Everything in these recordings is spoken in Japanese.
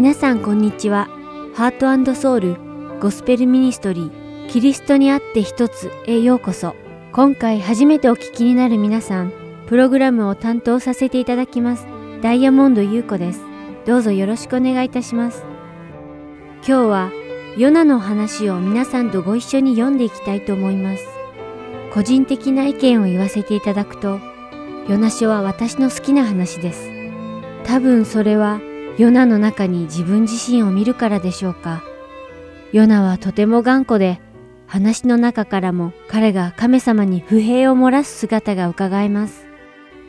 皆さんこんにちは。ハートソウルゴスペルミニストリーキリストにあって一つへようこそ。今回初めてお聞きになる皆さん、プログラムを担当させていただきます。ダイヤモンド優子です。どうぞよろしくお願いいたします。今日はヨナの話を皆さんとご一緒に読んでいきたいと思います。個人的な意見を言わせていただくと、ヨナ書は私の好きな話です。多分それはヨナの中に自分自身を見るからでしょうか。ヨナはとても頑固で、話の中からも彼が神様に不平を漏らす姿が伺えます。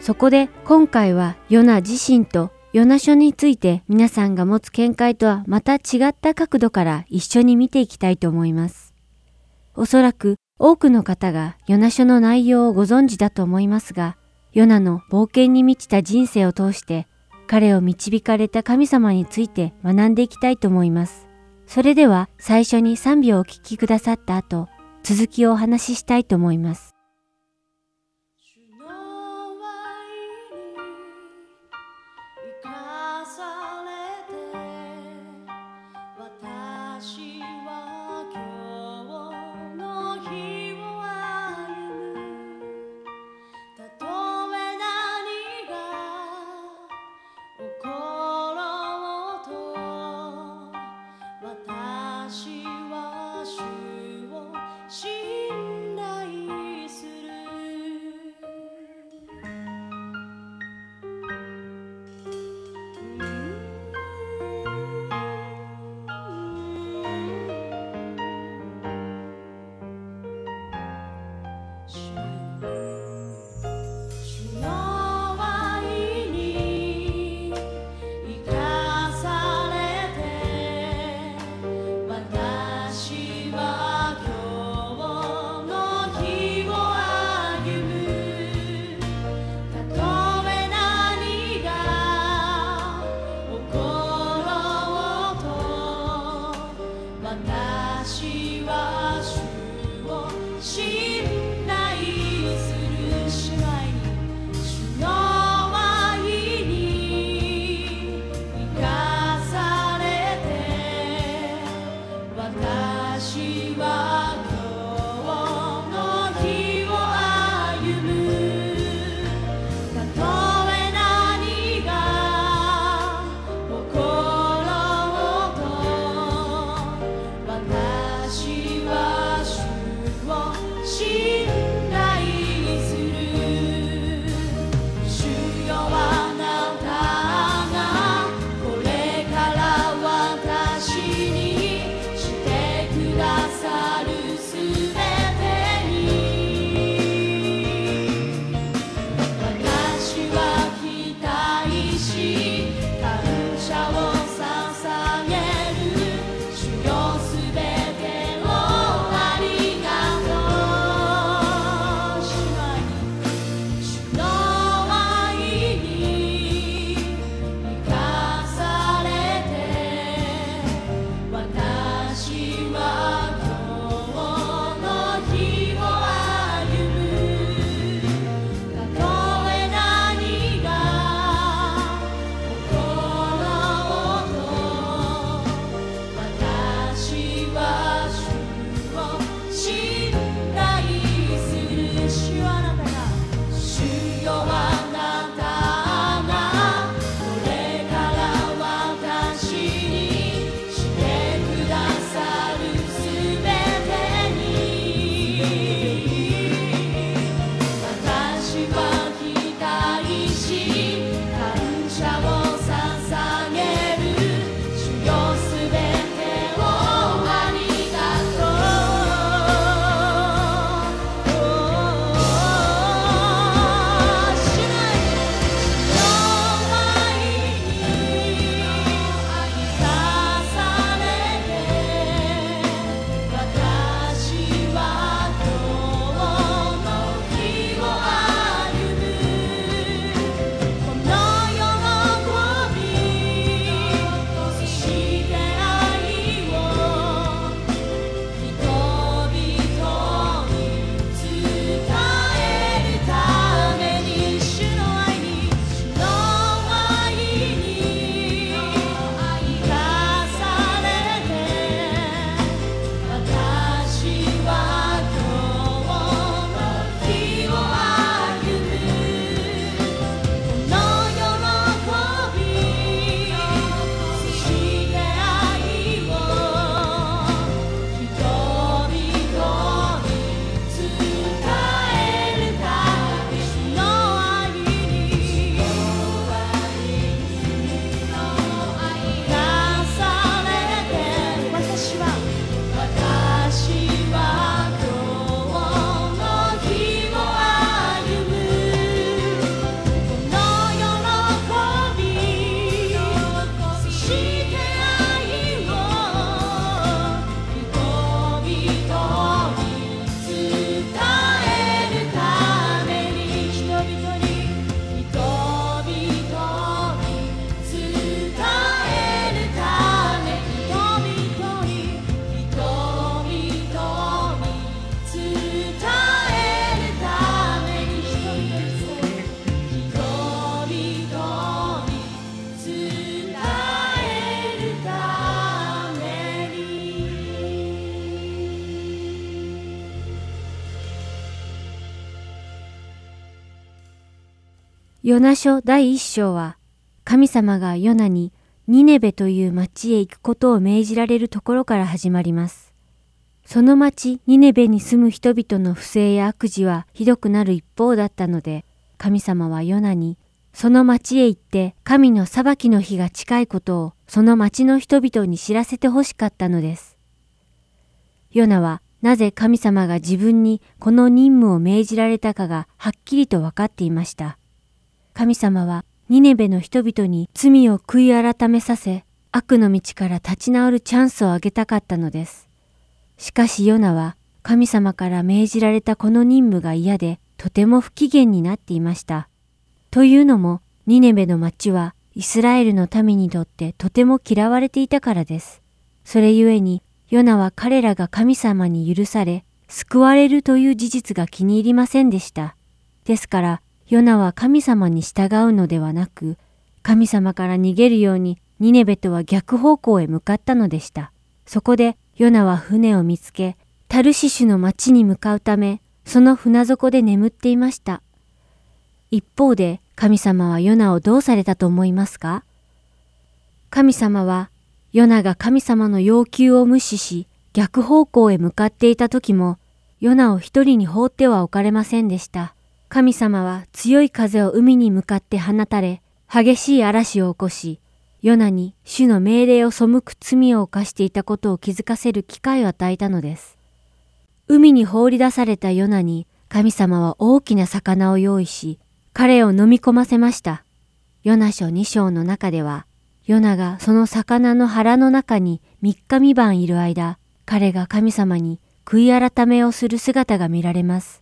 そこで今回はヨナ自身とヨナ書について皆さんが持つ見解とはまた違った角度から一緒に見ていきたいと思います。おそらく多くの方がヨナ書の内容をご存知だと思いますが、ヨナの冒険に満ちた人生を通して彼を導かれた神様について学んでいきたいと思います。それでは最初に賛美をお聴きくださった後、続きをお話ししたいと思います。ヨナ書第一章は、神様がヨナにニネベという町へ行くことを命じられるところから始まります。その町ニネベに住む人々の不正や悪事はひどくなる一方だったので、神様はヨナに、その町へ行って神の裁きの日が近いことをその町の人々に知らせてほしかったのです。ヨナはなぜ神様が自分にこの任務を命じられたかがはっきりと分かっていました。神様はニネベの人々に罪を悔い改めさせ、悪の道から立ち直るチャンスをあげたかったのです。しかしヨナは神様から命じられたこの任務が嫌でとても不機嫌になっていました。というのもニネベの町はイスラエルの民にとってとても嫌われていたからです。それゆえにヨナは彼らが神様に許され救われるという事実が気に入りませんでした。ですからヨナは神様に従うのではなく神様から逃げるようにニネベとは逆方向へ向かったのでした。そこでヨナは船を見つけ、タルシシュの町に向かうため、その船底で眠っていました。一方で神様はヨナをどうされたと思いますか？神様はヨナが神様の要求を無視し逆方向へ向かっていた時もヨナを一人に放っては置かれませんでした。神様は強い風を海に向かって放たれ激しい嵐を起こしヨナに主の命令を背く罪を犯していたことを気づかせる機会を与えたのです。海に放り出されたヨナに神様は大きな魚を用意し、彼を飲み込ませました。ヨナ書2章の中では、ヨナがその魚の腹の中に3日三晩いる間、彼が神様に悔い改めをする姿が見られます。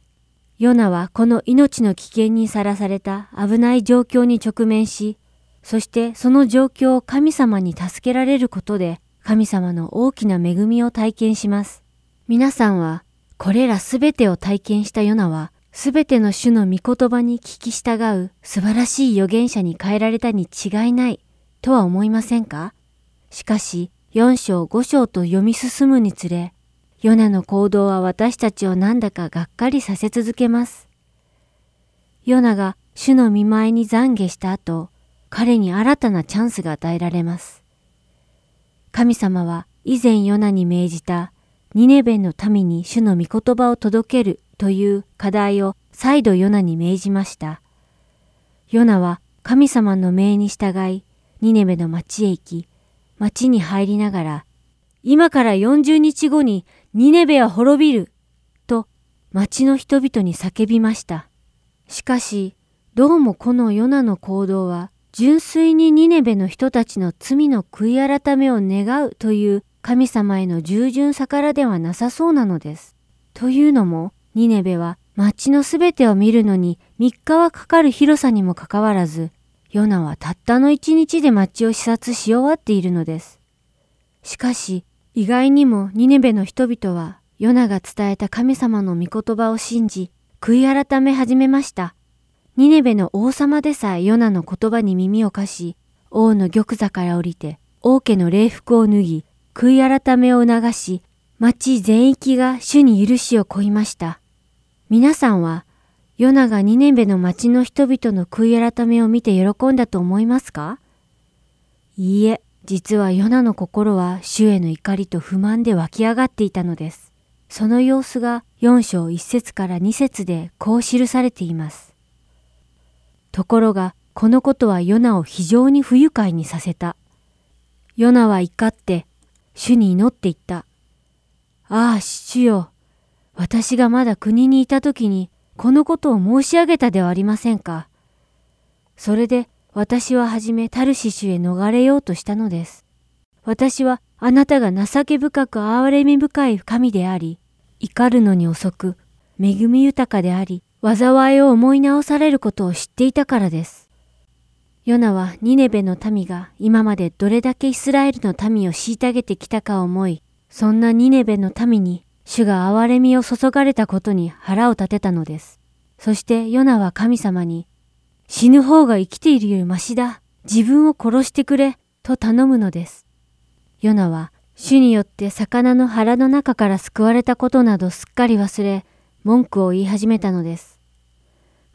ヨナはこの命の危険にさらされた危ない状況に直面し、そしてその状況を神様に助けられることで神様の大きな恵みを体験します。皆さんはこれらすべてを体験したヨナはすべての主の御言葉に聞き従う素晴らしい預言者に変えられたに違いないとは思いませんか？しかし4章5章と読み進むにつれヨナの行動は私たちをなんだかがっかりさせ続けます。ヨナが主の見舞いに懺悔した後、彼に新たなチャンスが与えられます。神様は以前ヨナに命じたニネベの民に主の御言葉を届けるという課題を再度ヨナに命じました。ヨナは神様の命に従い、ニネベの町へ行き、町に入りながら、今から40日後にニネベは滅びると町の人々に叫びました。しかし、どうもこのヨナの行動は純粋にニネベの人たちの罪の悔い改めを願うという神様への従順逆らではなさそうなのです。というのも、ニネベは町のすべてを見るのに3日はかかる広さにもかかわらず、ヨナはたったの1日で町を視察し終わっているのです。しかし、意外にもニネベの人々は、ヨナが伝えた神様の御言葉を信じ、悔い改め始めました。ニネベの王様でさえヨナの言葉に耳を貸し、王の玉座から降りて、王家の礼服を脱ぎ、悔い改めを促し、町全域が主に許しを請いました。皆さんは、ヨナがニネベの町の人々の悔い改めを見て喜んだと思いますか？いいえ、実はヨナの心は主への怒りと不満で湧き上がっていたのです。その様子が4章1節から2節でこう記されています。ところが、このことはヨナを非常に不愉快にさせた。ヨナは怒って、主に祈っていった。ああ、主よ。私がまだ国にいた時に、このことを申し上げたではありませんか。それで、私ははじめタルシシュへ逃れようとしたのです。私はあなたが情け深く憐れみ深い神であり、怒るのに遅く、恵み豊かであり、災いを思い直されることを知っていたからです。ヨナはニネベの民が今までどれだけイスラエルの民を虐げてきたかを思い、そんなニネベの民に主が憐れみを注がれたことに腹を立てたのです。そしてヨナは神様に、死ぬ方が生きているよりましだ。自分を殺してくれ。と頼むのです。ヨナは主によって魚の腹の中から救われたことなどすっかり忘れ、文句を言い始めたのです。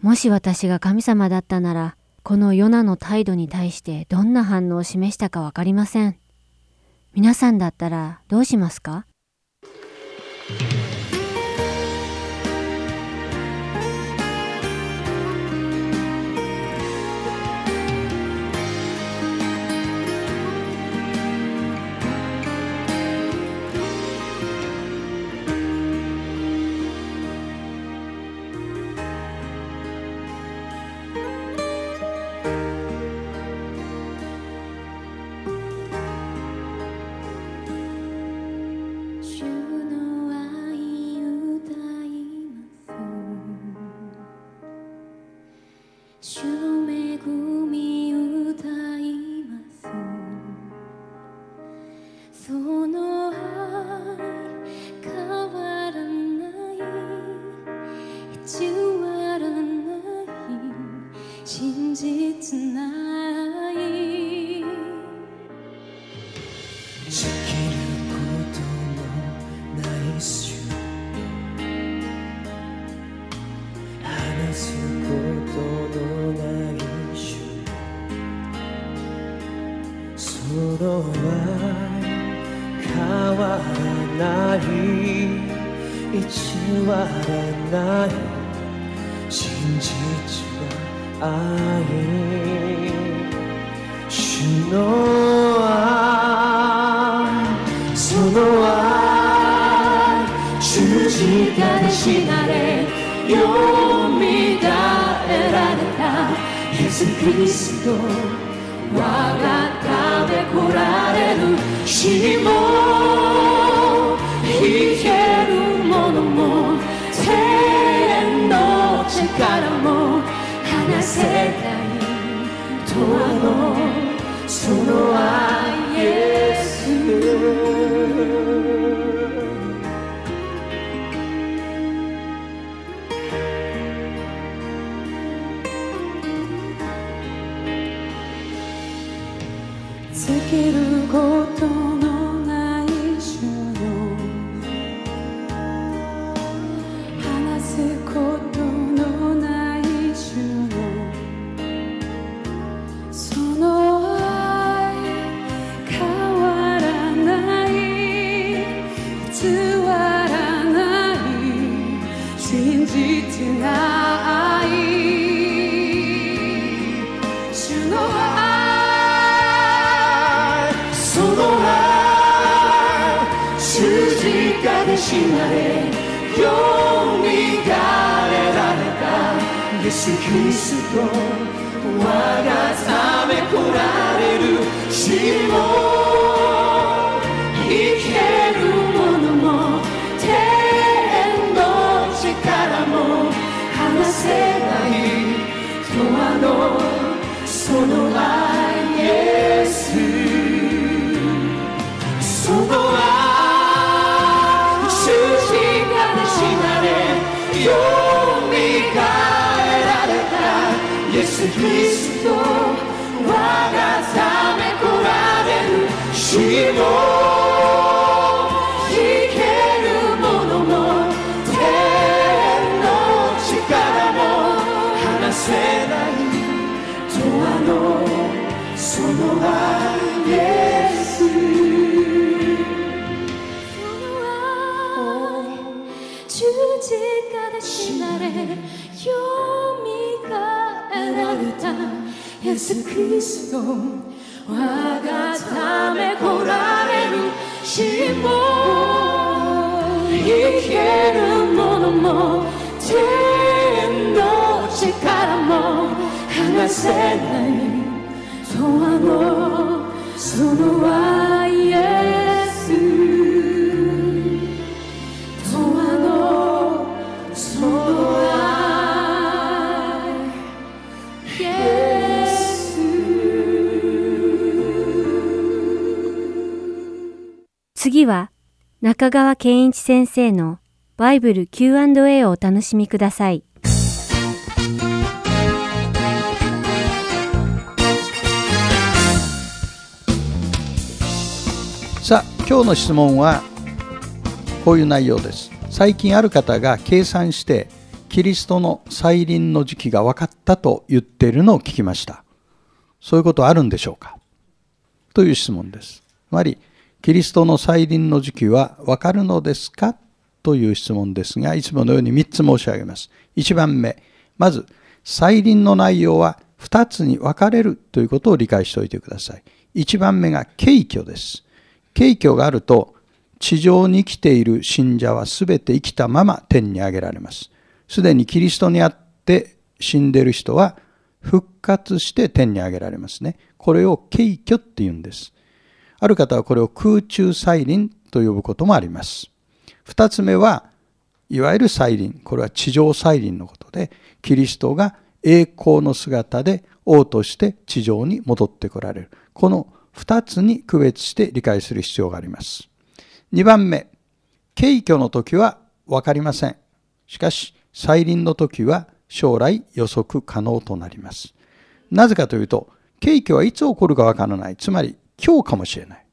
もし私が神様だったなら、このヨナの態度に対してどんな反応を示したかわかりません。皆さんだったらどうしますか？死も生けるものも天の力も離せないとあのその愛イエスぞ我がため来られる死も生けるものも天の力も離せない。永遠のその愛中川健一先生のバイブル Q&A をお楽しみください。さあ今日の質問はこういう内容です最近ある方が計算してキリストの再臨の時期が分かったと言っているのを聞きました。そういうことあるんでしょうか？という質問です。つまり、キリストの再臨の時期は分かるのですか？という質問ですが、いつものように3つ申し上げます。1番目、まず、再臨の内容は2つに分かれるということを理解しておいてください。1番目が敬虚です。敬虚があると、地上に生きている信者は全て生きたまま天に上げられます。すでにキリストにあって死んでいる人は復活して天に上げられますね。これを敬虚って言うんです。ある方はこれを空中再臨と呼ぶこともあります。二つ目は、いわゆる再臨。これは地上再臨のことで、キリストが栄光の姿で王として地上に戻ってこられる。この二つに区別して理解する必要があります。二番目、敬虚の時はわかりません。しかし、再臨の時は将来予測可能となります。なぜかというと、敬虚はいつ起こるかわからない。つまり、今日かもしれない。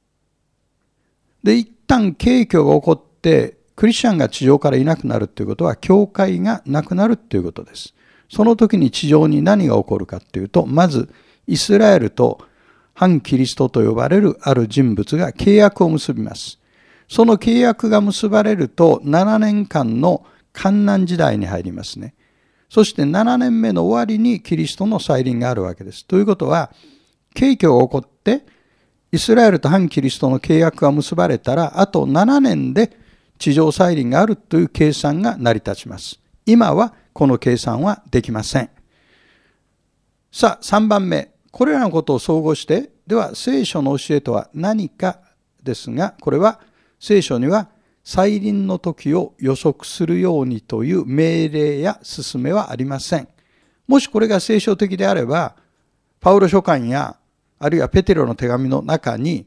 で、一旦敬虚が起こって、クリスチャンが地上からいなくなるということは、教会がなくなるということです。その時に地上に何が起こるかというと、まず、イスラエルと反キリストと呼ばれるある人物が契約を結びます。その契約が結ばれると、7年間の観難時代に入りますね。そして7年目の終わりにキリストの再臨があるわけです。ということは、景挙が起こって、イスラエルと反キリストの契約が結ばれたら、あと7年で地上再臨があるという計算が成り立ちます。今はこの計算はできません。さあ、3番目。これらのことを総合して、では聖書の教えとは何かですが、これは聖書には再臨の時を予測するようにという命令や勧めはありません。もしこれが聖書的であれば、パウロ書簡や、あるいはペテロの手紙の中に、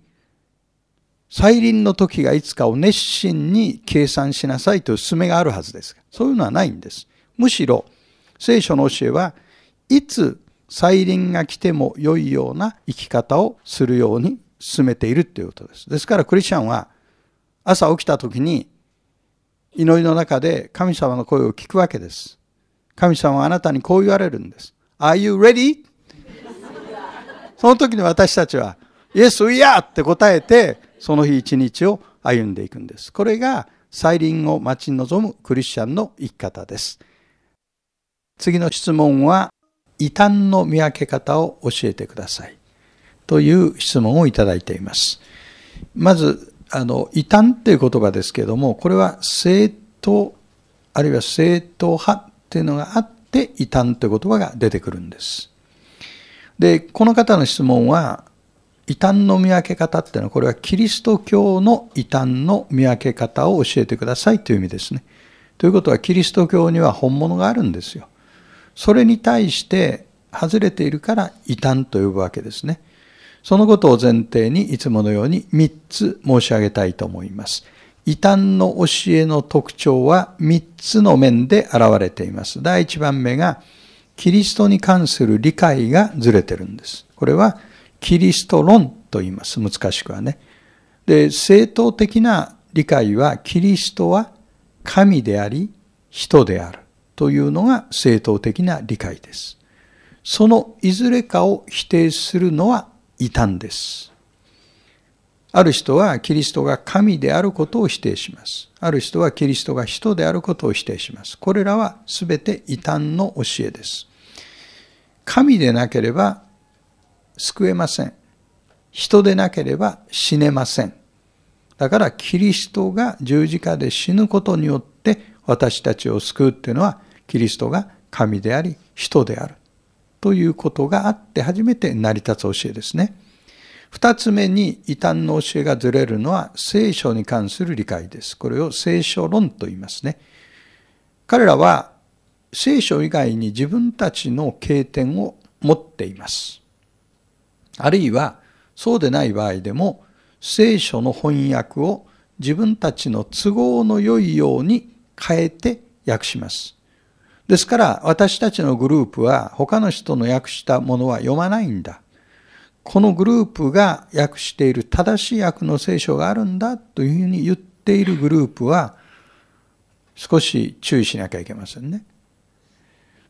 再臨の時がいつかを熱心に計算しなさいという勧めがあるはずです。そういうのはないんです。むしろ、聖書の教えはいつ再臨が来ても良いような生き方をするように進めているということです。ですからクリスチャンは朝起きた時に祈りの中で神様の声を聞くわけです。神様はあなたにこう言われるんです。Are you ready? その時に私たちは Yes, we are! って答えてその日一日を歩んでいくんです。これが再臨を待ち望むクリスチャンの生き方です。次の質問は異端の見分け方を教えてください。という質問をいただいています。まず、あの、異端っていう言葉ですけども、これは正統、あるいは正統派っていうのがあって、異端という言葉が出てくるんです。で、この方の質問は、異端の見分け方っていうのは、これはキリスト教の異端の見分け方を教えてくださいという意味ですね。ということは、キリスト教には本物があるんですよ。それに対して外れているから異端と呼ぶわけですね。そのことを前提にいつものように3つ申し上げたいと思います。異端の教えの特徴は3つの面で現れています。第1番目がキリストに関する理解がずれてるんです。これはキリスト論と言います。難しくはね。で、正統的な理解はキリストは神であり人である。というのが正統的な理解です。そのいずれかを否定するのは異端です。ある人はキリストが神であることを否定します。ある人はキリストが人であることを否定します。これらはすべて異端の教えです。神でなければ救えません。人でなければ死ねません。だからキリストが十字架で死ぬことによって私たちを救うっていうのはキリストが神であり人であるということがあって初めて成り立つ教えですね。二つ目に異端の教えがずれるのは聖書に関する理解です。これを聖書論と言いますね。彼らは聖書以外に自分たちの経典を持っています。あるいはそうでない場合でも聖書の翻訳を自分たちの都合の良いように変えて訳します。ですから私たちのグループは他の人の訳したものは読まないんだ。このグループが訳している正しい訳の聖書があるんだというふうに言っているグループは少し注意しなきゃいけませんね。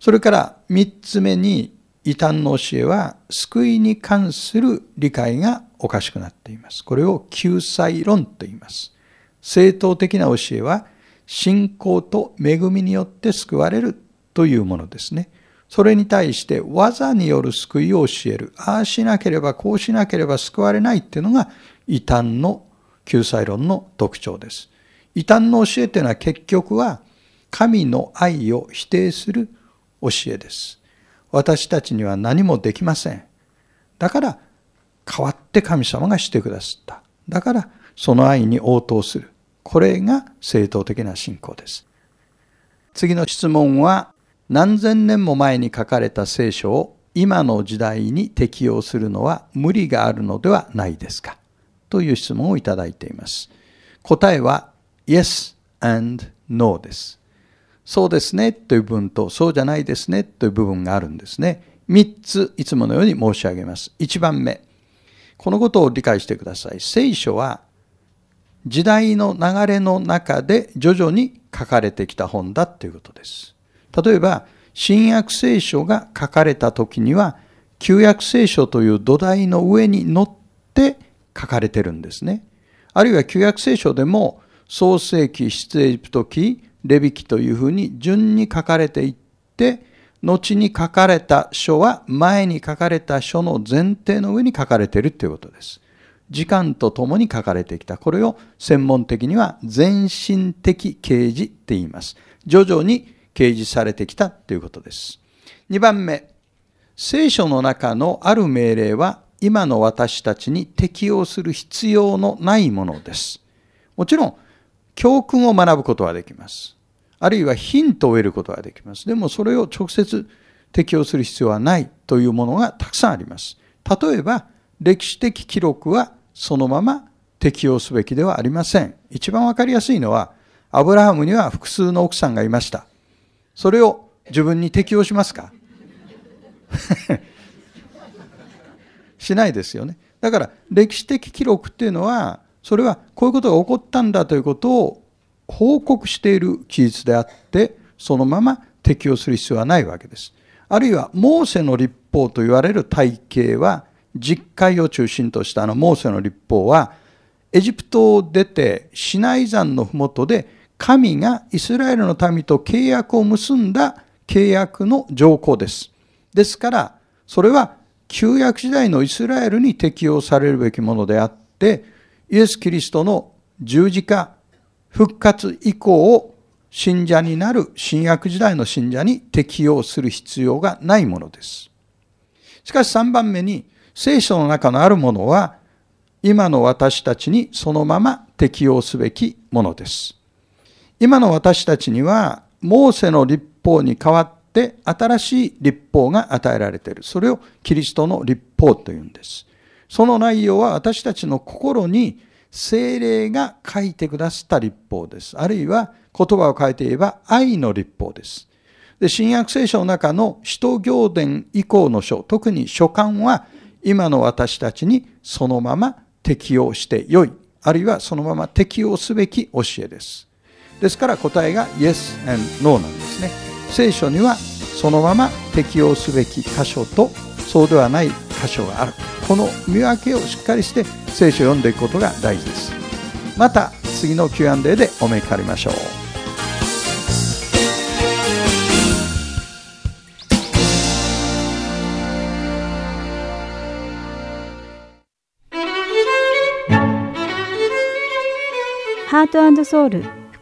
それから三つ目に異端の教えは救いに関する理解がおかしくなっています。これを救済論と言います。正当的な教えは信仰と恵みによって救われるというものですね。それに対して技による救いを教える。ああしなければこうしなければ救われないっていうのが異端の救済論の特徴です。異端の教えというのは結局は神の愛を否定する教えです。私たちには何もできません。だから代わって神様がしてくださった。だからその愛に応答する。これが正当的な信仰です。次の質問は何千年も前に書かれた聖書を今の時代に適用するのは無理があるのではないですか？という質問をいただいています。答えは Yes and No です。そうですねという部分とそうじゃないですねという部分があるんですね。三ついつものように申し上げます。一番目。このことを理解してください。聖書は時代の流れの中で徐々に書かれてきた本だということです。例えば、新約聖書が書かれた時には、旧約聖書という土台の上に乗って書かれてるんですね。あるいは旧約聖書でも、創世記、出エジプト記、レビ記というふうに順に書かれていって、後に書かれた書は前に書かれた書の前提の上に書かれているということです。時間とともに書かれてきた。これを専門的には全身的啓示って言います。徐々に掲示されてきたということです。2番目、聖書の中のある命令は今の私たちに適用する必要のないものです。もちろん、教訓を学ぶことはできます。あるいはヒントを得ることはできます。でもそれを直接適用する必要はないというものがたくさんあります。例えば、歴史的記録はそのまま適用すべきではありません。一番わかりやすいのは、アブラハムには複数の奥さんがいました。それを自分に適用しますか？しないですよね。だから歴史的記録っていうのは、それはこういうことが起こったんだということを報告している記述であって、そのまま適用する必要はないわけです。あるいは、モーセの立法と言われる体系は、実会を中心としたあのモーセの立法は、エジプトを出てシナイ山のふもとで神がイスラエルの民と契約を結んだ契約の条項です。ですから、それは旧約時代のイスラエルに適用されるべきものであって、イエス・キリストの十字架、復活以降を、信者になる新約時代の信者に適用する必要がないものです。しかし3番目に、聖書の中のあるものは、今の私たちにそのまま適用すべきものです。今の私たちには、モーセの立法に代わって新しい立法が与えられている。それをキリストの立法というんです。その内容は私たちの心に精霊が書いてくださった立法です。あるいは言葉を変えて言えば愛の立法です。で新約聖書の中の使徒行伝以降の書、特に書簡は今の私たちにそのまま適用してよい、あるいはそのまま適用すべき教えです。ですから答えが Yes and No なんですね。聖書にはそのまま適用すべき箇所とそうではない箇所がある。この見分けをしっかりして聖書を読んでいくことが大事です。また次の Q&A でお目にかかりましょう。ハートソウル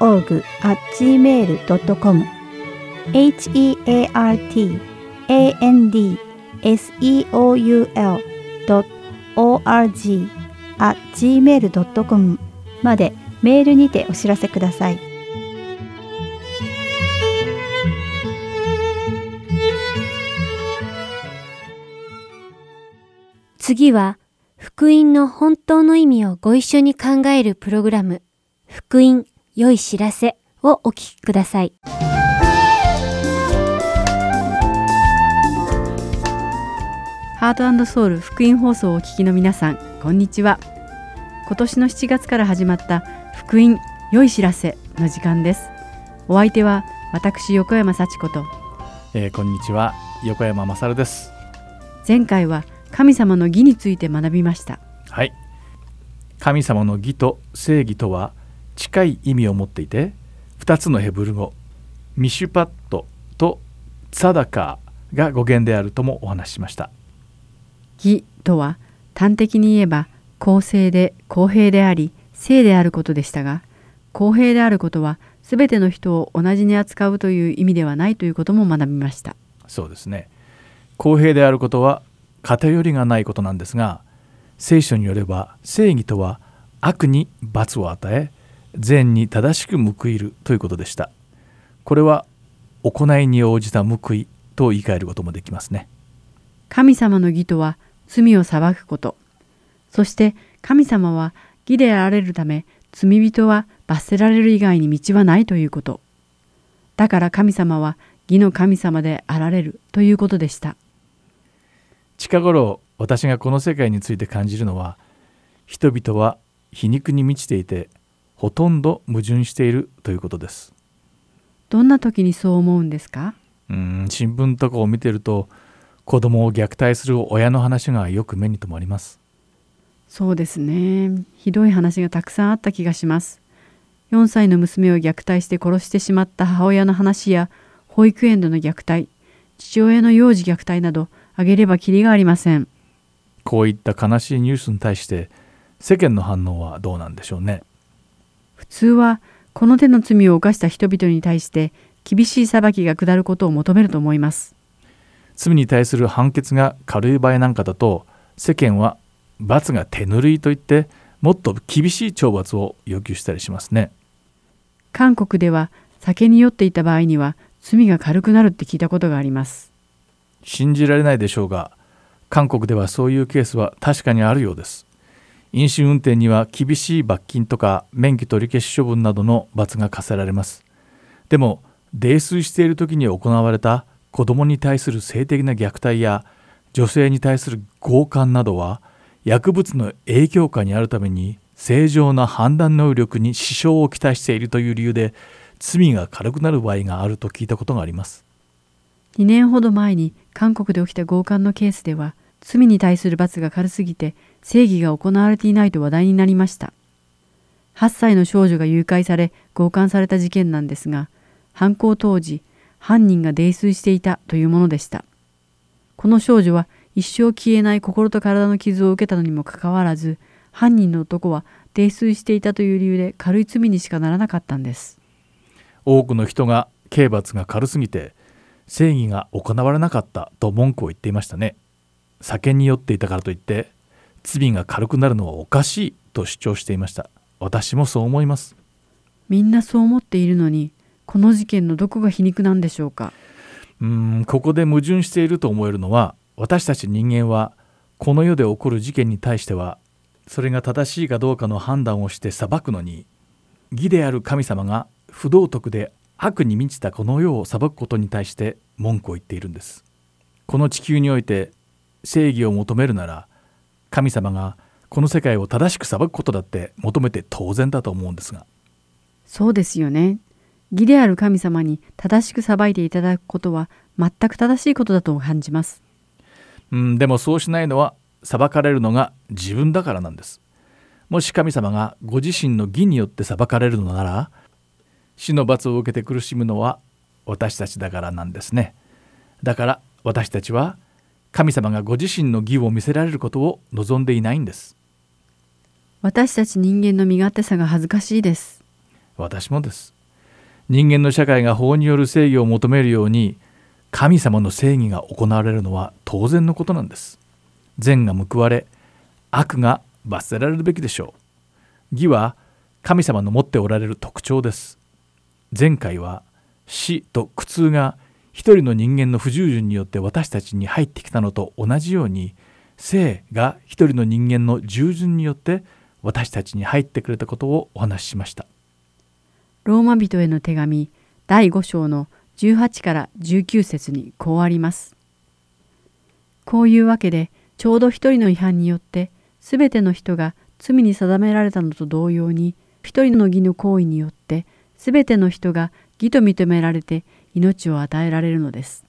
org at gmail.com heartandseoul.org.gmail.com までメールにてお知らせください。次は、福音の本当の意味をご一緒に考えるプログラム、福音良い知らせをお聞きください。ハートソウル福音放送をお聞きの皆さん、こんにちは。今年の7月から始まった福音良い知らせの時間です。お相手は私横山幸子とえーこんにちは横山勝です前回は神様の義について学びました。はい神様の義と正義とは近い意味を持っていて2つのヘブル語ミシュパットとツァダカーが語源であるともお話ししました義とは端的に言えば公正で公平であり正であることでしたが公平であることは全ての人を同じに扱うという意味ではないということも学びました。そうですね公平であることは偏りがないことなんですが聖書によれば正義とは悪に罰を与え善に正しく報いるということでした。これは行いに応じた報いと言い換えることもできますね。神様の義とは罪を裁くこと。そして神様は義であられるため罪人は罰せられる以外に道はないということ。だから神様は義の神様であられるということでした。近頃私がこの世界について感じるのは人々は皮肉に満ちていてほとんど矛盾しているということです。どんな時にそう思うんですか？うん新聞とかを見てると子供を虐待する親の話がよく目に留まります。そうですね。ひどい話がたくさんあった気がします。4歳の娘を虐待して殺してしまった母親の話や保育園での虐待父親の幼児虐待など挙げればきりがありません。こういった悲しいニュースに対して世間の反応はどうなんでしょうね普通はこの手の罪を犯した人々に対して厳しい裁きが下ることを求めると思います。罪に対する判決が軽い場合なんかだと世間は罰が手ぬるいと言ってもっと厳しい懲罰を要求したりしますね。韓国では酒に酔っていた場合には罪が軽くなるって聞いたことがあります。信じられないでしょうが韓国ではそういうケースは確かにあるようです飲酒運転には厳しい罰金とか免許取り消し処分などの罰が課せられます。でも泥酔している時に行われた子供に対する性的な虐待や女性に対する強姦などは薬物の影響下にあるために正常な判断能力に支障をきたしているという理由で罪が軽くなる場合があると聞いたことがあります。2年ほど前に韓国で起きた強姦のケースでは罪に対する罰が軽すぎて正義が行われていないと話題になりました。8歳の少女が誘拐され強姦された事件なんですが犯行当時犯人が泥酔していたというものでした。この少女は一生消えない心と体の傷を受けたのにもかかわらず犯人の男は泥酔していたという理由で軽い罪にしかならなかったんです。多くの人が刑罰が軽すぎて正義が行われなかったと文句を言っていましたね。酒に酔っていたからといって罪が軽くなるのはおかしいと主張していました。私もそう思います。みんなそう思っているのにこの事件のどこが皮肉なんでしょうか？うーんここで矛盾していると思えるのは私たち人間はこの世で起こる事件に対してはそれが正しいかどうかの判断をして裁くのに義である神様が不道徳で悪に満ちたこの世を裁くことに対して文句を言っているんです。この地球において正義を求めるなら神様がこの世界を正しく裁くことだって求めて当然だと思うんですが。そうですよね。義である神様に正しく裁いていただくことは全く正しいことだと感じます。うんでもそうしないのは裁かれるのが自分だからなんです。もし神様がご自身の義によって裁かれるのなら死の罰を受けて苦しむのは私たちだからなんですね。だから私たちは神様がご自身の義を見せられることを望んでいないんです。私たち人間の身勝手さが恥ずかしいです。私もです。人間の社会が法による正義を求めるように神様の正義が行われるのは当然のことなんです。善が報われ悪が罰せられるべきでしょう。義は神様の持っておられる特徴です。前回は死と苦痛が一人の人間の不従順によって私たちに入ってきたのと同じように性が一人の人間の従順によって私たちに入ってくれたことをお話ししましたローマ人への手紙第5章の18から19節にこうあります。こういうわけでちょうど一人の違反によってすべての人が罪に定められたのと同様に一人の義の行為によってすべての人が義と認められて命を与えられるのです。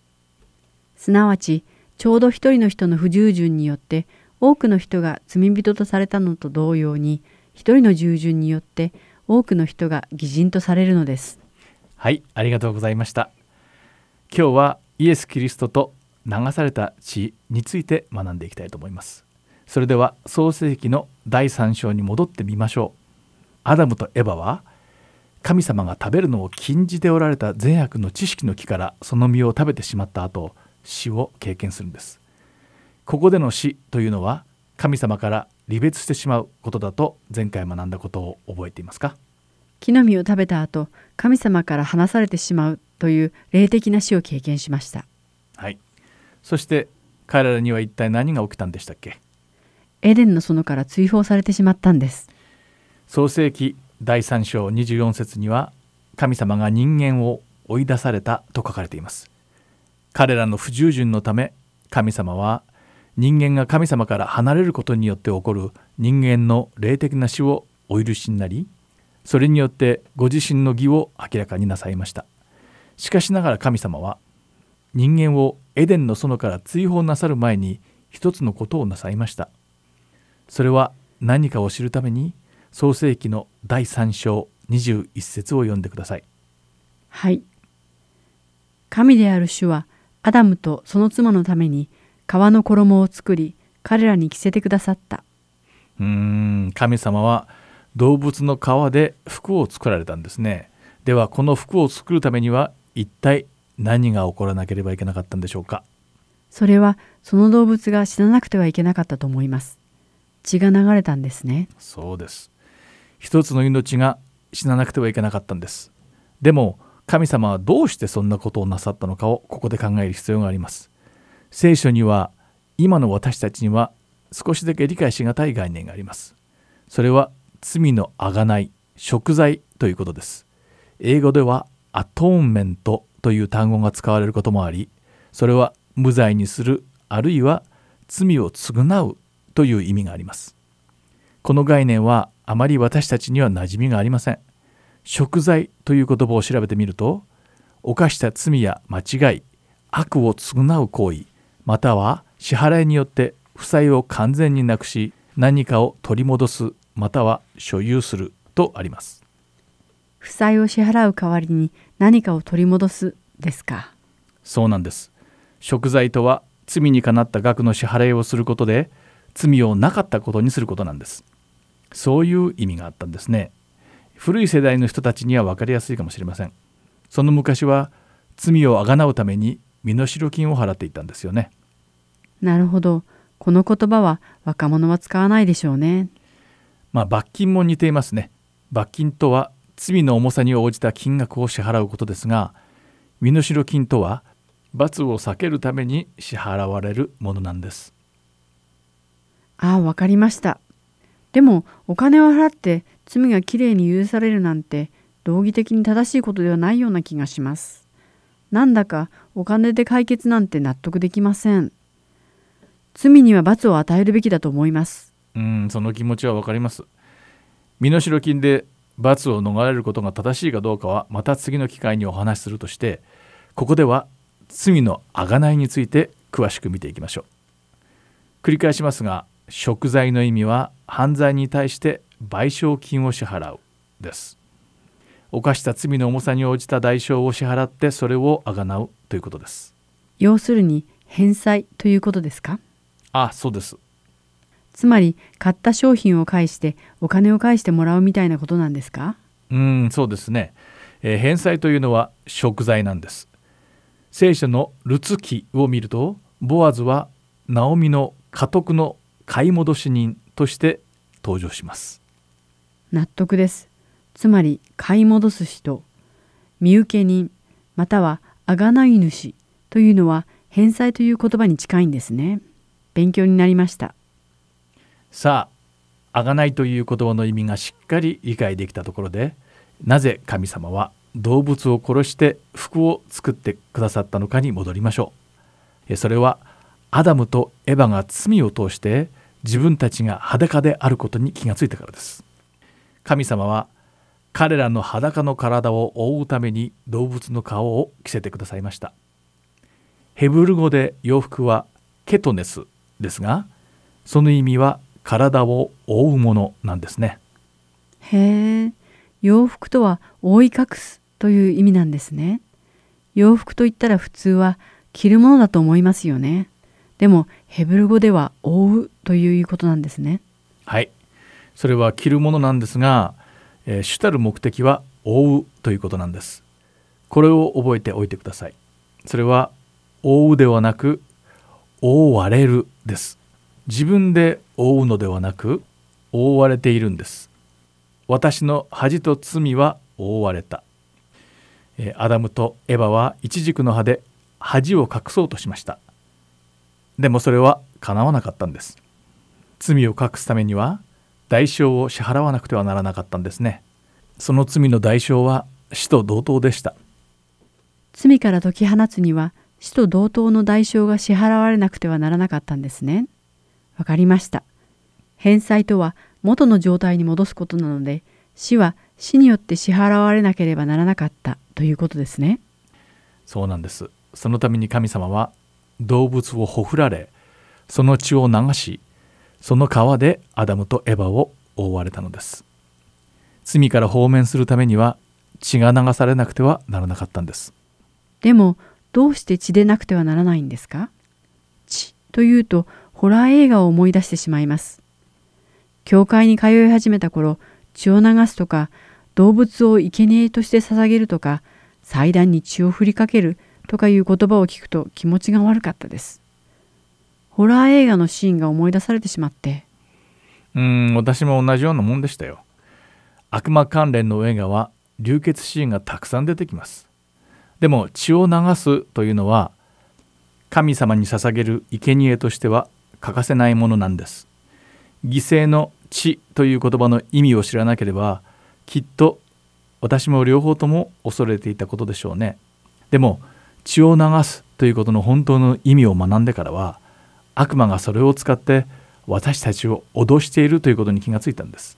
すなわちちょうど一人の人の不従順によって多くの人が罪人とされたのと同様に一人の従順によって多くの人が義人とされるのです。はいありがとうございました今日はイエス・キリストと流された血について学んでいきたいと思いますそれでは創世記の第3章に戻ってみましょうアダムとエバは神様が食べるのを禁じておられた善悪の知識の木からその実を食べてしまった後死を経験するんです。ここでの死というのは神様から離別してしまうことだと前回学んだことを覚えていますか？木の実を食べた後神様から離されてしまうという霊的な死を経験しました。はい。そして彼らには一体何が起きたんでしたっけ？エデンの園から追放されてしまったんです。創世記第3章24節には神様が人間を追い出されたと書かれています。彼らの不従順のため神様は人間が神様から離れることによって起こる人間の霊的な死をお許しになりそれによってご自身の義を明らかになさいました。しかしながら神様は人間をエデンの園から追放なさる前に一つのことをなさいました。それは何かを知るために創世記の第3章21節を読んでください。はい。神である主はアダムとその妻のために革の衣を作り彼らに着せてくださった。うーん。神様は動物の皮で服を作られたんですね。ではこの服を作るためには一体何が起こらなければいけなかったんでしょうか？それはその動物が死ななくてはいけなかったと思います。血が流れたんですね。そうです一つの命が死ななくてはいけなかったんです。でも神様はどうしてそんなことをなさったのかをここで考える必要があります。聖書には今の私たちには少しだけ理解しがたい概念があります。それは罪のあがない贖罪ということです。英語ではアトーンメントという単語が使われることもありそれは無罪にするあるいは罪を償うという意味があります。この概念はあまり私たちには馴染みがありません。贖罪という言葉を調べてみると犯した罪や間違い悪を償う行為または支払いによって負債を完全になくし何かを取り戻すまたは所有するとあります。負債を支払う代わりに何かを取り戻すですか？そうなんです。贖罪とは罪にかなった額の支払いをすることで罪をなかったことにすることなんですそういう意味があったんですね。古い世代の人たちには分かりやすいかもしれません。その昔は罪をあがなうために身代金を払っていたんですよね。なるほど。この言葉は若者は使わないでしょうね。まあ罰金も似ていますね。罰金とは罪の重さに応じた金額を支払うことですが身代金とは罰を避けるために支払われるものなんです。ああわかりましたでもお金を払って罪がきれいに許されるなんて道義的に正しいことではないような気がします。なんだかお金で解決なんて納得できません。罪には罰を与えるべきだと思います。うんその気持ちは分かります。身代金で罰を逃れることが正しいかどうかはまた次の機会にお話しするとしてここでは罪の贖いについて詳しく見ていきましょう。繰り返しますが贖罪の意味は犯罪に対して賠償金を支払うです。犯した罪の重さに応じた代償を支払ってそれをあがなうということです。要するに返済ということですか？あそうです。つまり買った商品を返してお金を返してもらうみたいなことなんですか？うんそうですね、えー返済というのは贖罪なんです。聖書のルツ記を見るとボアズはナオミの家督の買い戻し人として登場します。納得です。つまり買い戻す人身請け人または贖い主というのは返済という言葉に近いんですね。勉強になりました。さあ贖いという言葉の意味がしっかり理解できたところでなぜ神様は動物を殺して服を作ってくださったのかに戻りましょう。えそれはアダムとエバが罪を通して自分たちが裸であることに気がついたからです神様は彼らの裸の体を覆うために動物の皮を着せてくださいましたヘブル語で洋服はケトネスですがその意味は体を覆うものなんですねへえ、洋服とは覆い隠すという意味なんですね。洋服と言ったら普通は着るものだと思いますよね。でもヘブル語では覆うということなんですね。はい。それは着るものなんですが、えー主たる目的は覆うということなんです。これを覚えておいてください。それは覆うではなく覆われるです。自分で覆うのではなく覆われているんです。私の恥と罪は覆われた。えアダムとエバは一軸の葉で恥を隠そうとしました。でもそれは叶わなかったんです罪を隠すためには代償を支払わなくてはならなかったんですねその罪の代償は死と同等でした罪から解き放つには死と同等の代償が支払われなくてはならなかったんですね。わかりました。返済とは元の状態に戻すことなので死は死によって支払われなければならなかったということですね。そうなんですそのために神様は動物をほふられその血を流しその皮でアダムとエバを覆われたのです。罪から放免するためには血が流されなくてはならなかったんです。でもどうして血でなくてはならないんですか？血というとホラー映画を思い出してしまいます。教会に通い始めた頃血を流すとか動物を生贄として捧げるとか祭壇に血を振りかけるとかいう言葉を聞くと気持ちが悪かったです。ホラー映画のシーンが思い出されてしまって。うーん私も同じようなもんでしたよ。悪魔関連の映画は流血シーンがたくさん出てきます。でも血を流すというのは神様に捧げる生贄としては欠かせないものなんです。犠牲の血という言葉の意味を知らなければきっと私も両方とも恐れていたことでしょうね。でも血を流すということの本当の意味を学んでからは悪魔がそれを使って私たちを脅しているということに気がついたんです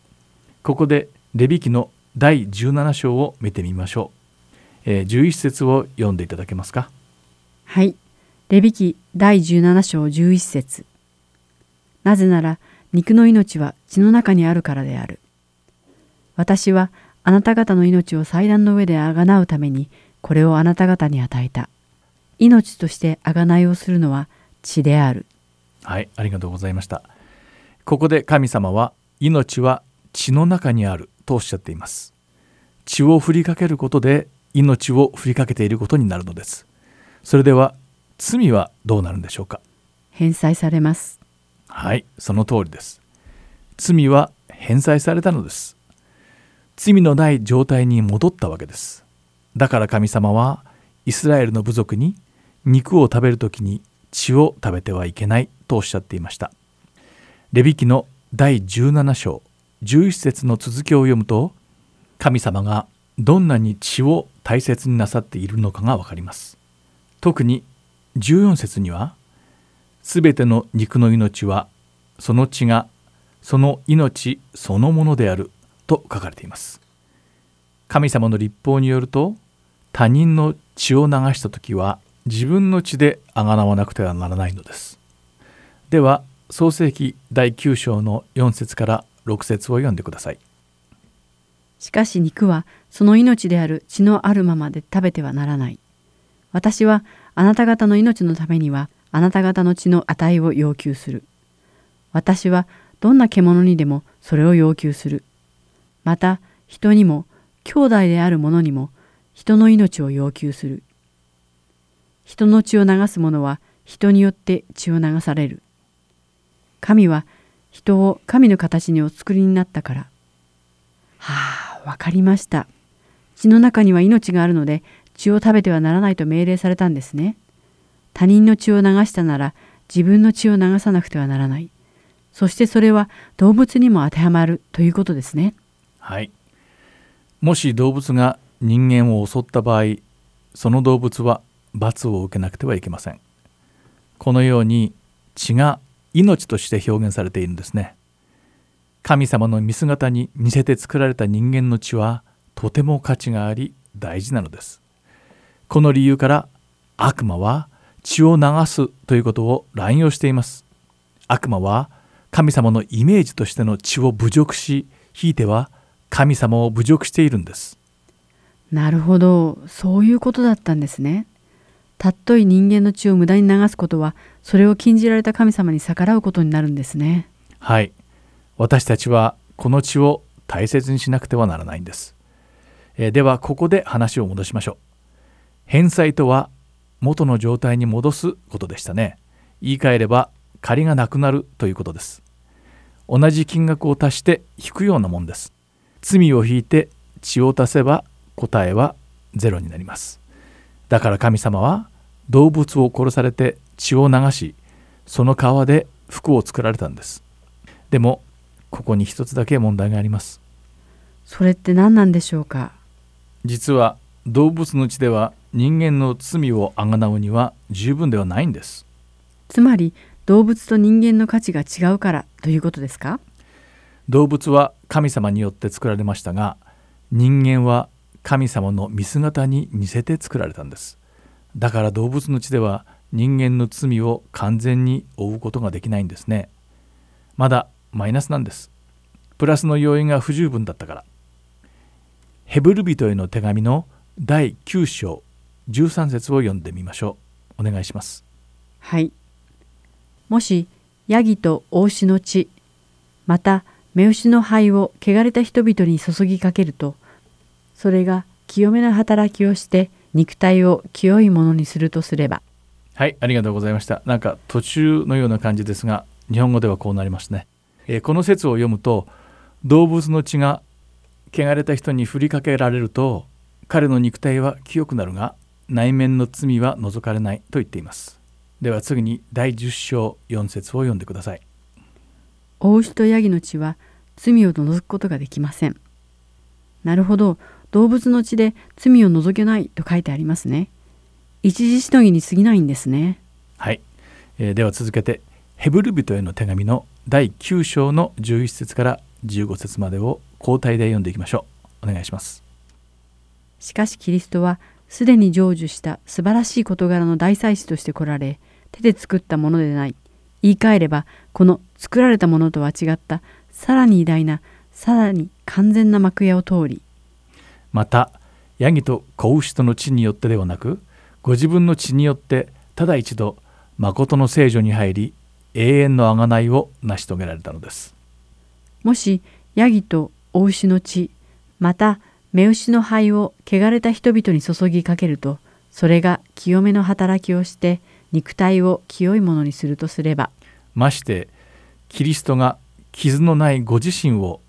ここでレビ記の第17章を見てみましょう、えー11節を読んでいただけますかはい。レビ記第17章11節なぜなら肉の命は血の中にあるからである。私はあなた方の命を祭壇の上であがなうためにこれをあなた方に与えた。命としてあがないをするのは血である。はいありがとうございました。ここで神様は命は血の中にあるとおっしゃっています。血を振りかけることで命を振りかけていることになるのです。それでは罪はどうなるんでしょうか？返済されます。はいその通りです。罪は返済されたのです。罪のない状態に戻ったわけですだから神様はイスラエルの部族に肉を食べるときに血を食べてはいけないとおっしゃっていました。レビ記の第17章11節の続きを読むと神様がどんなに血を大切になさっているのかがわかります。特に14節にはすべての肉の命はその血がその命そのものであると書かれています。神様の立法によると他人の血を流した時は自分の血であがなわなくてはならないのですでは創世記第9章の4節から6節を読んでくださいしかし肉はその命である血のあるままで食べてはならない。私はあなた方の命のためにはあなた方の血の値を要求する。私はどんな獣にでもそれを要求する。また人にも兄弟である者にも人の命を要求する。人の血を流す者は人によって血を流される。神は人を神の形にお作りになったから。はあ、わかりました。血の中には命があるので血を食べてはならないと命令されたんですね。他人の血を流したなら自分の血を流さなくてはならない。そしてそれは動物にも当てはまるということですね。はい。もし動物が人間を襲った場合、その動物は罰を受けなくてはいけません。このように血が命として表現されているんですね。神様の見姿に似せて作られた人間の血はとても価値があり大事なのです。この理由から悪魔は血を流すということを乱用しています。悪魔は神様のイメージとしての血を侮辱し、ひいては神様を侮辱しているんです。なるほど、そういうことだったんですね。たっとい人間の血を無駄に流すことは、それを禁じられた神様に逆らうことになるんですね。はい。私たちはこの血を大切にしなくてはならないんです。えーではここで話を戻しましょう。返済とは元の状態に戻すことでしたね。言い換えれば借りがなくなるということです。同じ金額を足して引くようなもんです。罪を引いて血を足せば答えはゼロになります。だから神様は動物を殺されて血を流しその皮で服を作られたんです。でもここに一つだけ問題があります。それって何なんでしょうか？実は動物の血では人間の罪をあがなうには十分ではないんです。つまり動物と人間の価値が違うからということですか？動物は神様によって作られましたが人間は神様の見姿に似せて作られたんです。だから動物の血では人間の罪を完全に負うことができないんですね。まだマイナスなんです。プラスの要因が不十分だったから。ヘブル人への手紙の第9章13節を読んでみましょう。お願いします。はい。もしヤギと大牛の血また目牛の灰を汚れた人々に注ぎかけるとそれが清めの働きをして肉体を清いものにするとすればはい、ありがとうございました。なんか途中のような感じですが、日本語ではこうなりますね。えーこの説を読むと、動物の血が汚れた人に振りかけられると、彼の肉体は清くなるが、内面の罪は除かれないと言っています。では次に第10章4節を読んでください。大牛とヤギの血は罪を除くことができません。なるほど、動物の血で罪を除けないと書いてありますね。一時しのぎに過ぎないんですね。はい、えーでは続けて、ヘブル人への手紙の第9章の11節から15節までを交代で読んでいきましょう。お願いします。しかしキリストはすでに成就した素晴らしい事柄の大祭司として来られ手で作ったものでない言い換えればこの作られたものとは違ったさらに偉大なさらに完全な幕屋を通りまたヤギと子牛との血によってではなくご自分の血によってただ一度誠の聖女に入り永遠の贖いを成し遂げられたのです。もしヤギと大牛の血また目牛の灰を汚れた人々に注ぎかけるとそれが清めの働きをして肉体を清いものにするとすればましてキリストが傷のないご自身を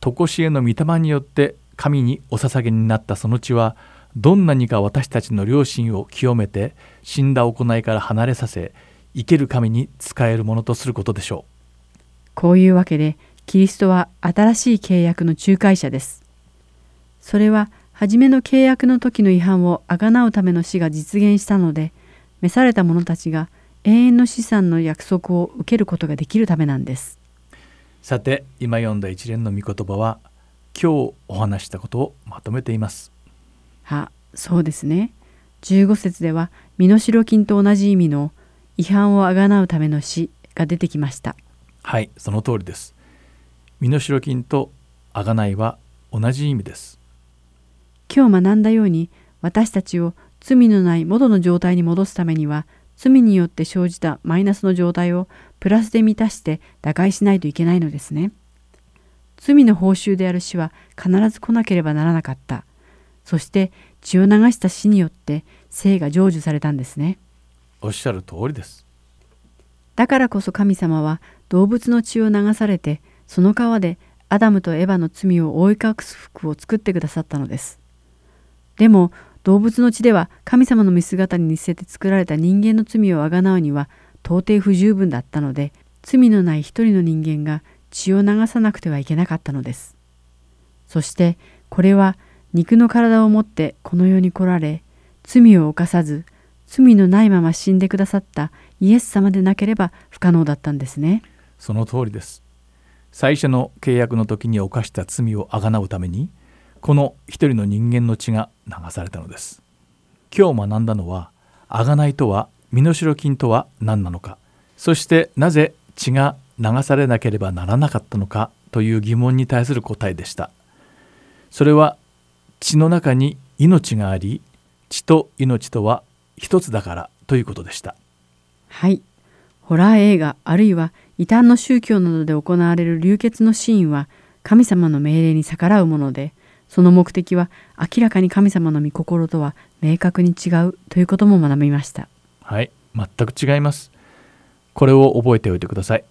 常しえの御霊によって神にお捧げになったその血はどんなにか私たちの良心を清めて死んだ行いから離れさせ生ける神に仕えるものとすることでしょうこういうわけでキリストは新しい契約の仲介者です。それは初めの契約の時の違反をあがなうための死が実現したので召された者たちが永遠の資産の約束を受けることができるためなんです。さて今読んだ一連の御言葉は今日お話したことをまとめていますあそうですね。15節では身代金と同じ意味の違反をあがなうための死が出てきました。はいその通りです身代金と贖いは同じ意味です今日学んだように私たちを罪のない元の状態に戻すためには罪によって生じたマイナスの状態をプラスで満たして打開しないといけないのですね。罪の報酬である死は必ず来なければならなかった。そして血を流した死によって生が成就されたんですね。おっしゃる通りですだからこそ神様は動物の血を流されてその川でアダムとエヴァの罪を覆い隠す服を作ってくださったのです。でも動物の血では神様の見姿に似せて作られた人間の罪をあがなうには到底不十分だったので罪のない一人の人間が血を流さなくてはいけなかったのです。そしてこれは肉の体を持ってこの世に来られ罪を犯さず罪のないまま死んでくださったイエス様でなければ不可能だったんですね。その通りです最初の契約の時に犯した罪をあがなうためにこの一人の人間の血が流されたのです。今日学んだのはあがないとは身代金とは何なのか。そしてなぜ血が流されなければならなかったのかという疑問に対する答えでした。それは血の中に命があり血と命とは一つだからということでした。はい。ホラー映画あるいは異端の宗教などで行われる流血のシーンは神様の命令に逆らうものでその目的は明らかに神様の御心とは明確に違うということも学びました。はい全く違います。これを覚えておいてください、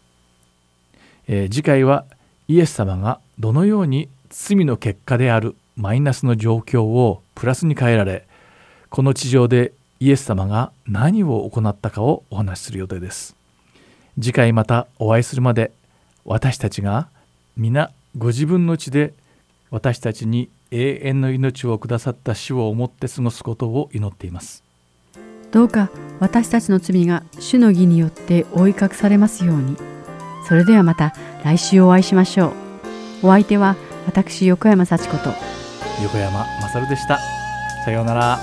えー次回はイエス様がどのように罪の結果であるマイナスの状況をプラスに変えられこの地上でイエス様が何を行ったかをお話しする予定です。次回またお会いするまで私たちが皆ご自分の血で私たちに永遠の命をくださった死を思って過ごすことを祈っていますどうか私たちの罪が主の義によって覆い隠されますように。それではまた来週お会いしましょう。お相手は私横山幸子と横山勝でしたさようなら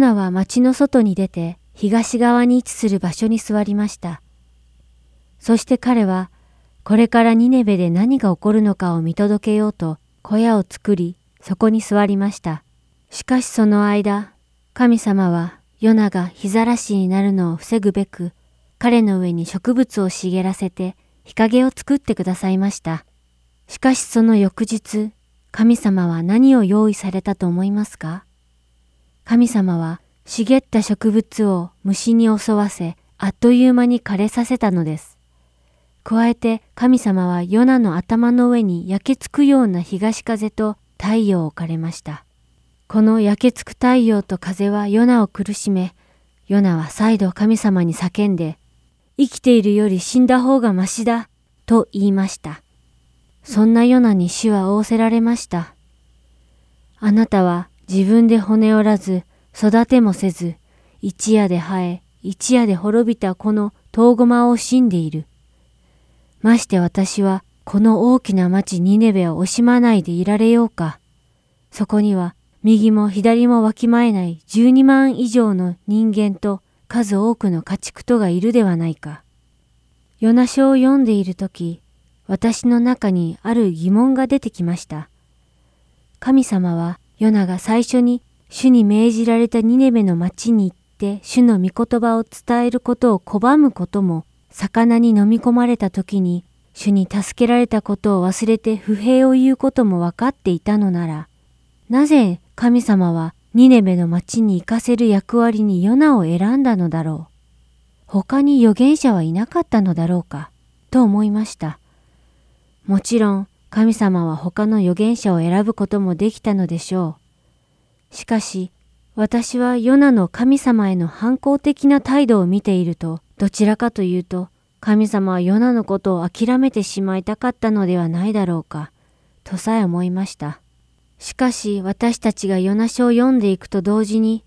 ナは町の外に出て東側に位置する場所に座りました。そして彼は、これからニネベで何が起こるのかを見届けようと小屋を作り、そこに座りました。しかしその間、神様はヨナが日ざらしになるのを防ぐべく、彼の上に植物を茂らせて日陰を作ってくださいました。しかしその翌日、神様は何を用意されたと思いますか？神様は茂った植物を虫に襲わせ、あっという間に枯れさせたのです。加えて神様はヨナの頭の上に焼けつくような東風と太陽を置かれました。この焼けつく太陽と風はヨナを苦しめ、ヨナは再度神様に叫んで、生きているより死んだ方がましだ、と言いました。そんなヨナに主は仰せられました。あなたは自分で骨折らず、育てもせず、一夜で生え、一夜で滅びたこの遠駒を惜しんでいる。まして私はこの大きな町ニネベを惜しまないでいられようか。そこには右も左もわきまえない12万以上の人間と数多くの家畜とがいるではないか。ヨナ書を読んでいるとき、私の中にある疑問が出てきました。神様はヨナが最初に主に命じられたニネベの町に行って主の御言葉を伝えることを拒むことも魚に飲み込まれた時に主に助けられたことを忘れて不平を言うことも分かっていたのなら、なぜ神様はニネベの町に行かせる役割にヨナを選んだのだろう。他に預言者はいなかったのだろうか、と思いました。もちろん神様は他の預言者を選ぶこともできたのでしょう。しかし、私はヨナの神様への反抗的な態度を見ていると、どちらかというと、神様はヨナのことを諦めてしまいたかったのではないだろうか、とさえ思いました。しかし私たちがヨナ書を読んでいくと同時に、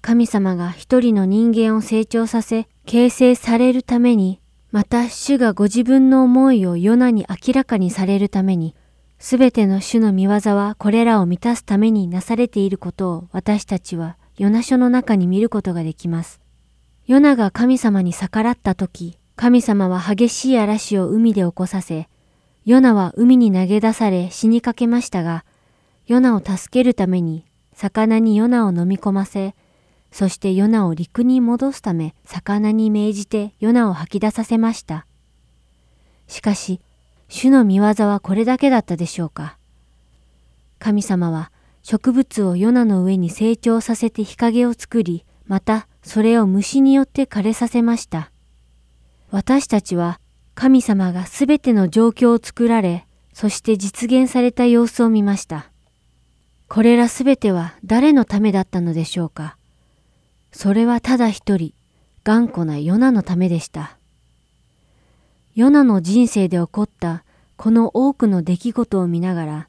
神様が一人の人間を成長させ、形成されるために、また主がご自分の思いをヨナに明らかにされるために、すべての主の見業はこれらを満たすためになされていることを私たちはヨナ書の中に見ることができます。ヨナが神様に逆らった時、神様は激しい嵐を海で起こさせ、ヨナは海に投げ出され死にかけましたが、ヨナを助けるために魚にヨナを飲み込ませ、そしてヨナを陸に戻すため魚に命じてヨナを吐き出させました。しかし、主の見業はこれだけだったでしょうか。神様は植物をヨナの上に成長させて日陰を作り、またそれを虫によって枯れさせました。私たちは神様がすべての状況を作られ、そして実現された様子を見ました。これらすべては誰のためだったのでしょうか。それはただ一人、頑固なヨナのためでした。ヨナの人生で起こったこの多くの出来事を見ながら、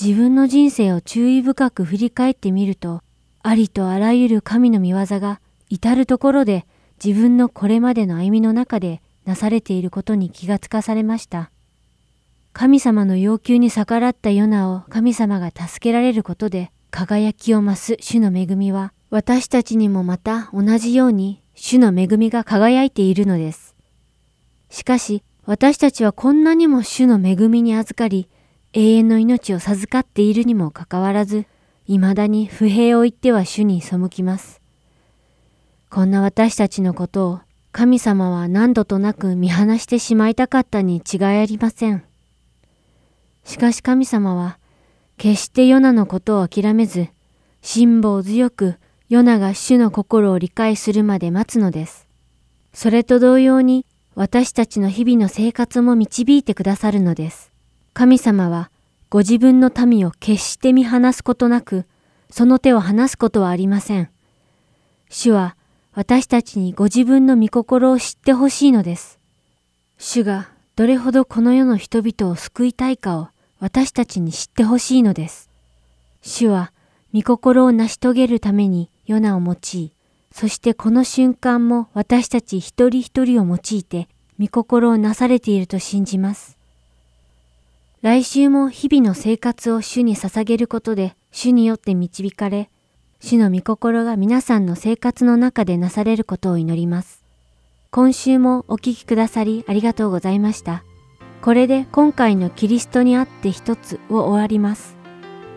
自分の人生を注意深く振り返ってみると、ありとあらゆる神の見業が至るところで自分のこれまでの歩みの中でなされていることに気がつかされました。神様の要求に逆らったヨナを神様が助けられることで輝きを増す主の恵みは私たちにもまた同じように主の恵みが輝いているのです。しかし私たちはこんなにも主の恵みに預かり永遠の命を授かっているにもかかわらず未だに不平を言っては主に背きます。こんな私たちのことを神様は何度となく見放してしまいたかったに違いありません。しかし神様は決してヨナのことを諦めず、辛抱強くヨナが主の心を理解するまで待つのです。それと同様に私たちの日々の生活も導いてくださるのです。神様はご自分の民を決して見放すことなく、その手を離すことはありません。主は私たちにご自分の御心を知ってほしいのです。主がどれほどこの世の人々を救いたいかを私たちに知ってほしいのです。主は御心を成し遂げるためにヨナを用い、そしてこの瞬間も私たち一人一人を用いて御心をなされていると信じます。来週も日々の生活を主に捧げることで主によって導かれ、主の御心が皆さんの生活の中でなされることを祈ります。今週もお聞きくださりありがとうございました。これで今回のキリストにあって一つを終わります。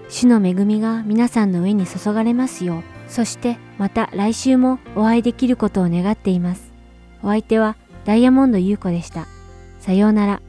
主の恵みが皆さんの上に注がれますよう、そしてまた来週もお会いできることを願っています。お相手はダイヤモンド優子でした。さようなら。